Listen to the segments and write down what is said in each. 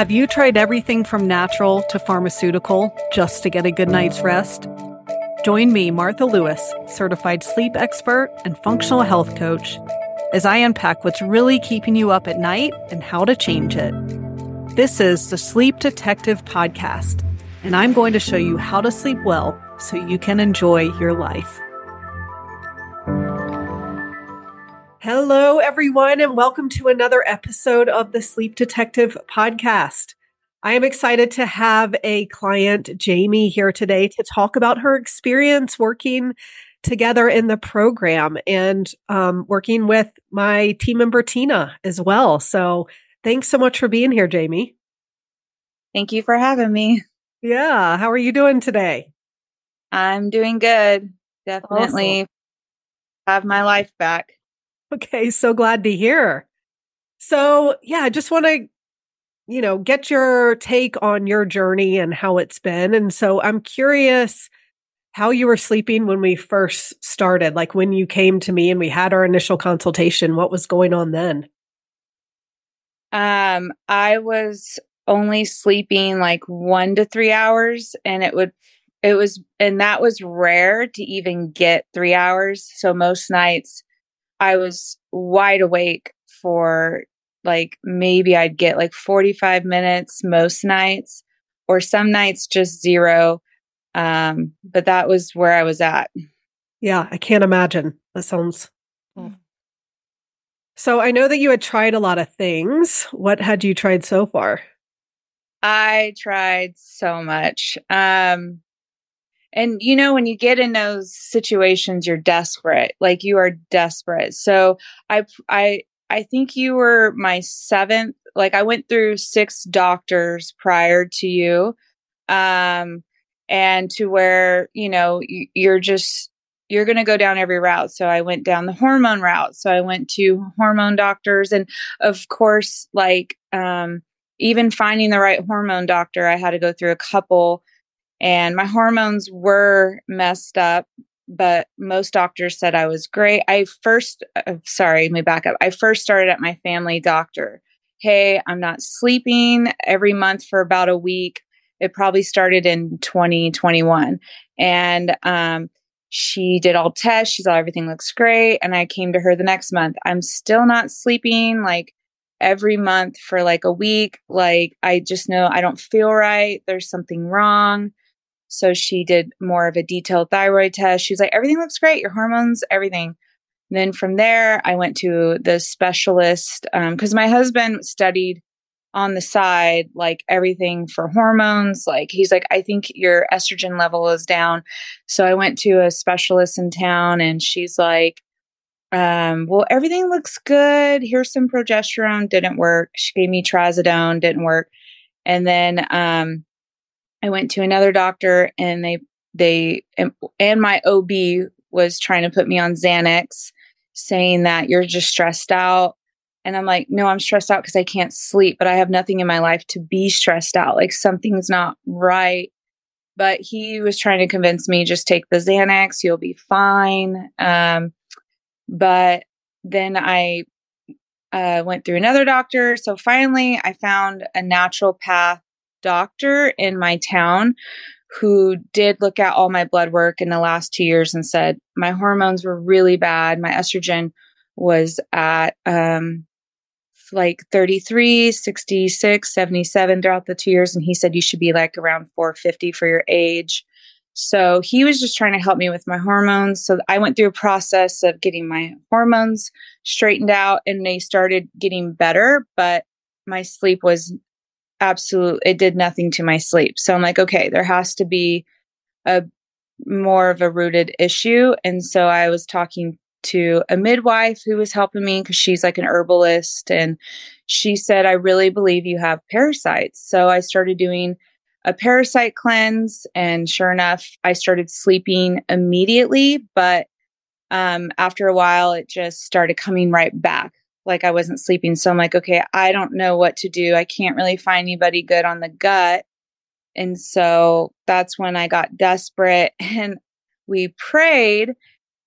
Have you tried everything from natural to pharmaceutical just to get a good night's rest? Join me, Martha Lewis, certified sleep expert and functional health coach, as I unpack what's really keeping you up at night and how to change it. This is the Sleep Detective Podcast, and I'm going to show you how to sleep well so you can enjoy your life. Hello, everyone, and welcome to another episode of the Sleep Detective Podcast. I am excited to have a client, Jamie, here today to talk about her experience working together in the program and um, working with my team member, Tina, as well. So thanks so much for being here, Jamie. Thank you for having me. Yeah. How are you doing today? I'm doing good. Definitely awesome. have my life back. Okay. So glad to hear. So, yeah, I just want to you know, get your take on your journey and how it's been. And so I'm curious how you were sleeping when we first started, like when you came to me and we had our initial consultation, what was going on then? Um, I was only sleeping like 1 to 3 hours and it would it was and that was rare to even get 3 hours. So most nights I was wide awake for like maybe I'd get like 45 minutes most nights, or some nights just zero. Um, but that was where I was at. Yeah, I can't imagine. That sounds. So I know that you had tried a lot of things. What had you tried so far? I tried so much. Um, and you know, when you get in those situations, you're desperate. Like you are desperate. So I, I, I think you were my seventh. Like I went through six doctors prior to you. Um, and to where, you know, you're just, you're going to go down every route. So I went down the hormone route. So I went to hormone doctors. And of course, like, um, even finding the right hormone doctor, I had to go through a couple and my hormones were messed up but most doctors said I was great. I first, uh, sorry, let me back up. I first started at my family doctor. Hey, I'm not sleeping every month for about a week. It probably started in 2021. And um, she did all tests. She saw everything looks great. And I came to her the next month. I'm still not sleeping like every month for like a week. Like, I just know I don't feel right. There's something wrong. So she did more of a detailed thyroid test. She's like, everything looks great, your hormones, everything. And then from there, I went to the specialist because um, my husband studied on the side, like everything for hormones. Like he's like, I think your estrogen level is down. So I went to a specialist in town and she's like, um, well, everything looks good. Here's some progesterone, didn't work. She gave me trazodone, didn't work. And then um, I went to another doctor and they they and my OB was trying to put me on Xanax saying that you're just stressed out. And I'm like no I'm stressed out cuz I can't sleep but I have nothing in my life to be stressed out. Like something's not right. But he was trying to convince me just take the Xanax you'll be fine. Um, but then I uh, went through another doctor. So finally I found a naturopath doctor in my town who did look at all my blood work in the last two years and said my hormones were really bad. My estrogen was at um, like 33, 66, 77 throughout the two years. And he said you should be like around 450 for your age. So he was just trying to help me with my hormones. So I went through a process of getting my hormones straightened out and they started getting better, but my sleep was absolute it did nothing to my sleep. So i'm like okay there has to be a more of a rooted issue. And so i was talking to a midwife who was helping me because she's like an herbalist and she said i really believe you have parasites. So i started doing a parasite cleanse and sure enough i started sleeping immediately. But um, after a while it just started coming right back like I wasn't sleeping. So I'm like, okay, I don't know what to do. I can't really find anybody good on the gut. And so that's when I got desperate and we prayed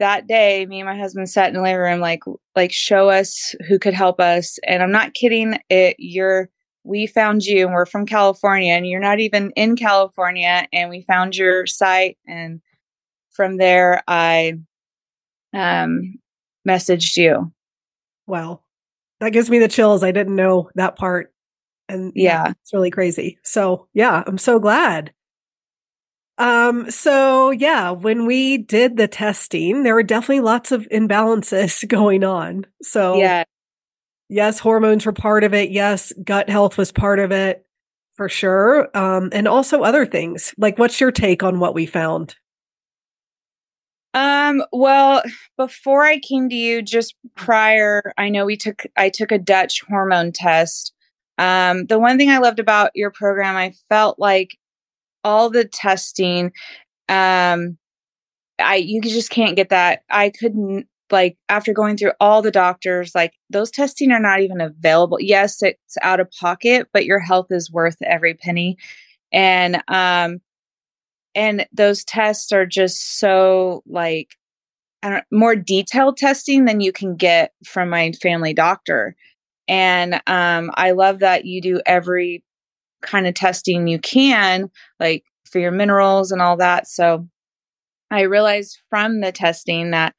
that day. Me and my husband sat in the living room, like, like show us who could help us. And I'm not kidding. It, you're we found you and we're from California and you're not even in California and we found your site and from there I um messaged you. Wow. That gives me the chills. I didn't know that part. And yeah, Yeah. it's really crazy. So, yeah, I'm so glad. Um so yeah, when we did the testing, there were definitely lots of imbalances going on. So, Yeah. yes, hormones were part of it. Yes, gut health was part of it for sure. Um and also other things. Like what's your take on what we found? Um, well, before I came to you, just prior, I know we took I took a Dutch hormone test. Um, the one thing I loved about your program, I felt like all the testing, um, I you just can't get that. I couldn't like after going through all the doctors, like those testing are not even available. Yes, it's out of pocket, but your health is worth every penny. And um and those tests are just so like I don't more detailed testing than you can get from my family doctor. And um, I love that you do every kind of testing you can, like for your minerals and all that. So I realized from the testing that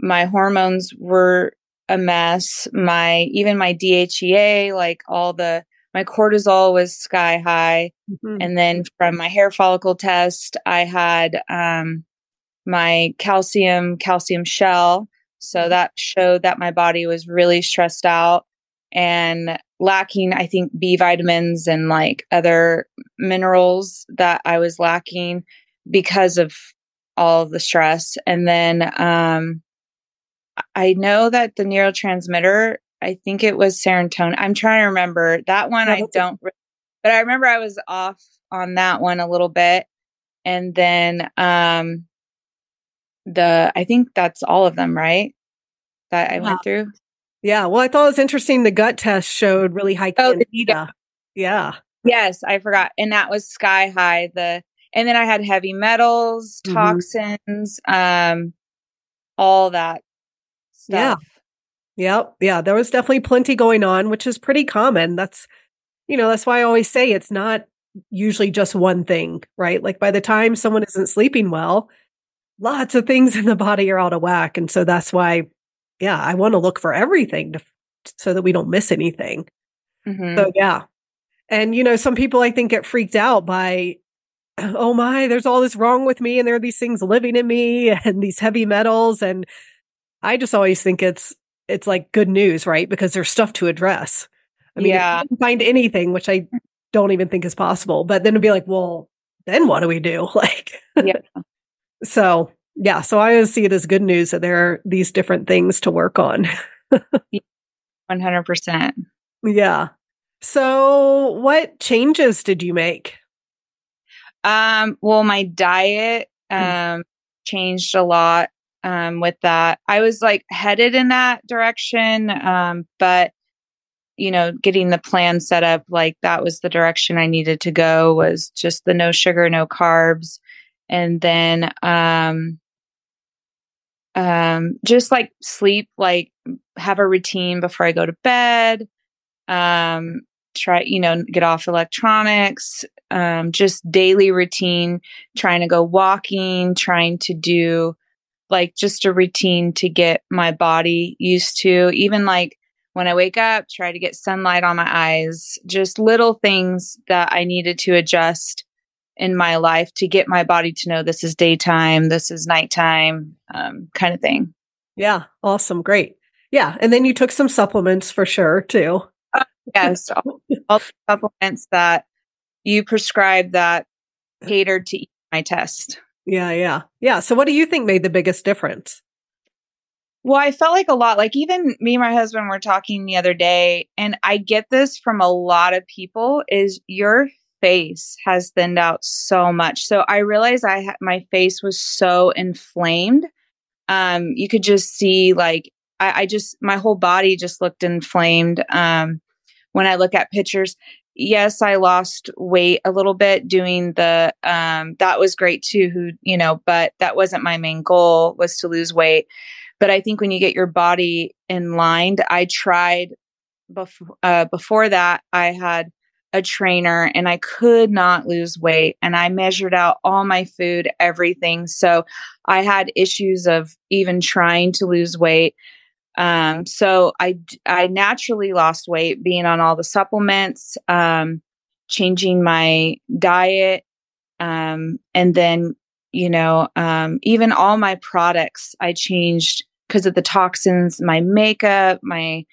my hormones were a mess. My even my DHEA, like all the my cortisol was sky high. Mhm. And then from my hair follicle test, I had um, my calcium, calcium shell. So that showed that my body was really stressed out and lacking, I think, B vitamins and like other minerals that I was lacking because of all of the stress. And then um, I know that the neurotransmitter, I think it was serotonin. I'm trying to remember that one. I don't, but I remember I was off on that one a little bit. And then um, the, I think that's all of them, right? That I Yeah. went through. Yeah, well, I thought it was interesting. The gut test showed really high Oh, candida. Yeah. Yes, I forgot. And that was sky high. The, and then I had heavy metals, Mhm. toxins, um, all that Stuff. Yeah. Yep. Yeah. There was definitely plenty going on, which is pretty common. That's, you know, that's why I always say it's not usually just one thing, right? Like by the time someone isn't sleeping well, lots of things in the body are out of whack. And so that's why, yeah, I want to look for everything to, so that we don't miss anything. Mhm. So yeah. And you know, some people I think get freaked out by oh my, there's all this wrong with me and there are these things living in me and these heavy metals and I just always think it's it's like good news, right? Because there's stuff to address. I mean, Yeah. find anything, which I don't even think is possible, but then it'd be like, well, then what do we do? Like Yeah. so yeah, so I always see it as good news that there are these different things to work on. 100%. yeah. So what changes did you make? Um, well, my diet um changed a lot um with that. I was like headed in that direction, um, but you know, getting the plan set up, like that was the direction I needed to go was just the no sugar, no carbs. And then um um just like sleep, like have a routine before I go to bed. Um try, you know, get off electronics, um, just daily routine, trying to go walking, trying to do like just a routine to get my body used to, even like when I wake up, try to get sunlight on my eyes, just little things that I needed to adjust in my life to get my body to know this is daytime, this is nighttime, um, kind of thing. Yeah, awesome, great. Yeah, and then you took some supplements for sure too. Yes, all, supplements that you prescribe that catered to my test. Yeah, yeah. Yeah, so what do you think made the biggest difference? Well, I felt like a lot, like even me and my husband were talking the other day, and I get this from a lot of people is your face has thinned out so much. So I realized I ha- my face was so inflamed. Um, you could just see like I, I just my whole body just looked inflamed. Um, when I look at pictures, yes, I lost weight a little bit doing the um that was great too, who you know, but that wasn't my main goal was to lose weight. But I think when you get your body in line, I tried before uh, before that I had a trainer and I could not lose weight. And I measured out all my food, everything. So I had issues of even trying to lose weight. Um, so I, I naturally lost weight being on all the supplements, um, changing my diet. Um, and then, you know, um, even all my products I changed because of the toxins, my makeup, my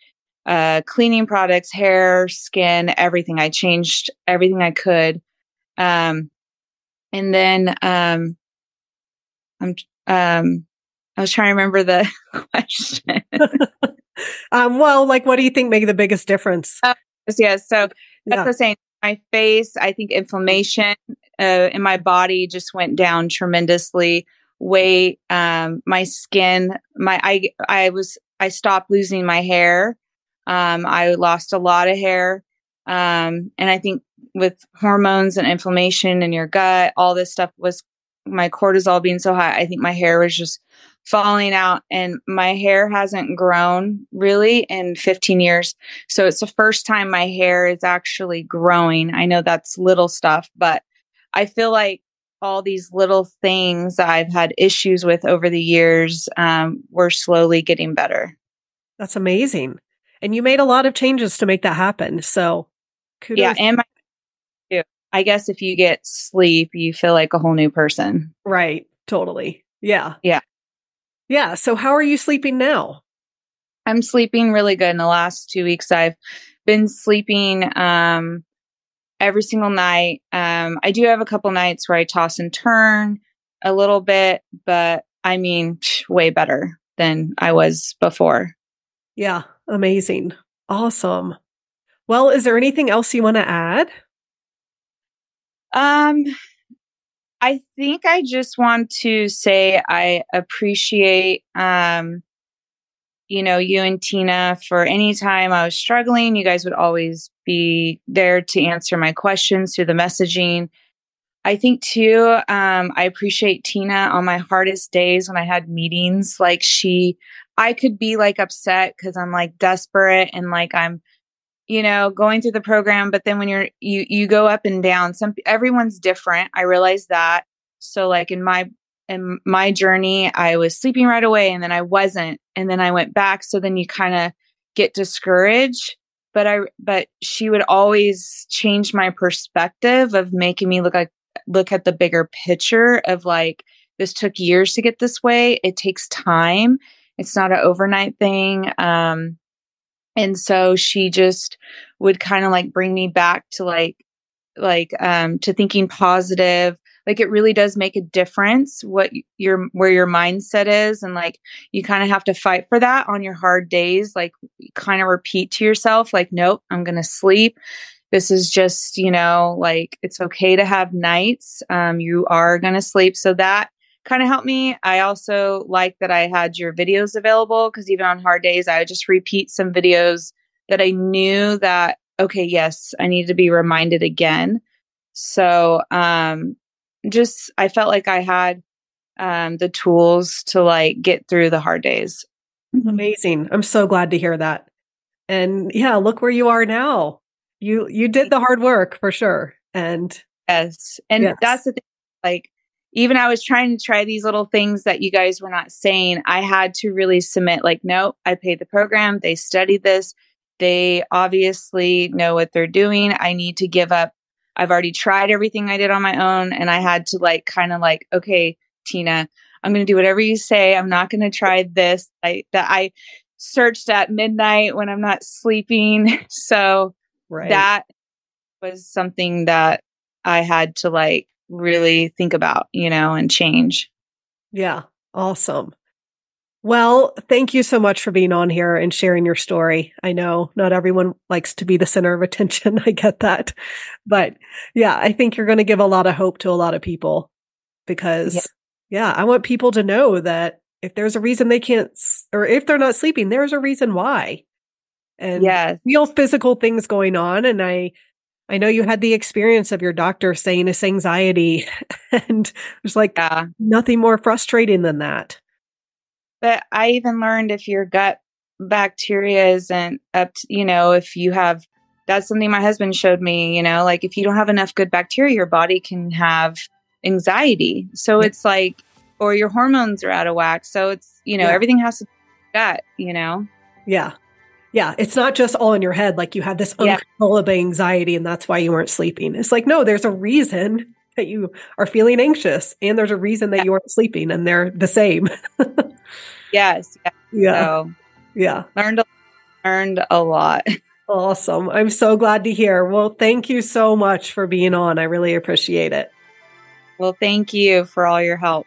uh, cleaning products, hair, skin, everything. I changed everything I could. Um, and then um, I'm um, I was trying to remember the question. um, well, like, what do you think make the biggest difference? Uh, yeah, so that's yeah. the same. My face, I think inflammation uh, in my body just went down tremendously. Weight, um, my skin, my I I was I stopped losing my hair. Um, I lost a lot of hair. Um, and I think with hormones and inflammation in your gut, all this stuff was my cortisol being so high. I think my hair was just falling out and my hair hasn't grown really in 15 years. So it's the first time my hair is actually growing. I know that's little stuff, but I feel like all these little things that I've had issues with over the years um, were slowly getting better. That's amazing. And you made a lot of changes to make that happen. So kudos. Yeah. And my, I guess if you get sleep, you feel like a whole new person. Right. Totally. Yeah. Yeah. Yeah. So how are you sleeping now? I'm sleeping really good. In the last two weeks, I've been sleeping um, every single night. Um, I do have a couple nights where I toss and turn a little bit, but I mean, way better than I was before. Yeah. Amazing. Awesome. Well, is there anything else you want to add? Um, I think I just want to say I appreciate, um, you know, you and Tina for any time I was struggling. You guys would always be there to answer my questions through the messaging. I think too, um, I appreciate Tina on my hardest days when I had meetings. Like she, I could be like upset because I'm like desperate and like I'm you know, going through the program, but then when you're you you go up and down. Some everyone's different. I realize that. So like in my in my journey, I was sleeping right away and then I wasn't and then I went back. So then you kind of get discouraged. But I but she would always change my perspective of making me look like look at the bigger picture of like this took years to get this way. It takes time. It's not an overnight thing. Um and so she just would kind of like bring me back to like like um to thinking positive. Like it really does make a difference what your where your mindset is and like you kind of have to fight for that on your hard days like kind of repeat to yourself like nope i'm to sleep. This is just you know like it's okay to have nights. Um you are to sleep. So that kind of helped me. I also like that I had your videos available because even on hard days, I would just repeat some videos that I knew that, okay, yes, I need to be reminded again. So, um, just, I felt like I had, um, the tools to like get through the hard days. Amazing. I'm so glad to hear that. And yeah, look where you are now. You, you did the hard work for sure. And yes. And yes. that's the thing. Like, even I was trying to try these little things that you guys were not saying, I had to really submit like, no, I paid the program. They studied this. They obviously know what they're doing. I need to give up. I've already tried everything I did on my own. And I had to like, kind of like, okay, Tina, I'm going to do whatever you say. I'm not going to try this. I, that I searched at midnight when I'm not sleeping. So right. that was something that I had to like really think about, you know, and change. Yeah. Awesome. Well, thank you so much for being on here and sharing your story. I know not everyone likes to be the center of attention. I get that. But yeah, I think you're going to give a lot of hope to a lot of people because yeah. yeah, I want people to know that if there's a reason they can't, or if they're not sleeping, there's a reason why. And yeah, real physical things going on. And I, I know you had the experience of your doctor saying it's anxiety, and there's like yeah. nothing more frustrating than that. But I even learned if your gut bacteria isn't up, to, you know, if you have that's something my husband showed me, you know, like if you don't have enough good bacteria, your body can have anxiety. So it's like, or your hormones are out of whack. So it's, you know, Yeah. everything has to gut, you know? Yeah. Yeah. It's not just all in your head. Like you have this Yeah. uncontrollable anxiety and that's why you weren't sleeping. It's like, no, there's a reason that you are feeling anxious and there's a reason that Yeah. you aren't sleeping and they're the same. Yes. Yeah. yeah. So Yeah. learned, a- learned a lot. Awesome. I'm so glad to hear. Well, thank you so much for being on. I really appreciate it. Well, thank you for all your help.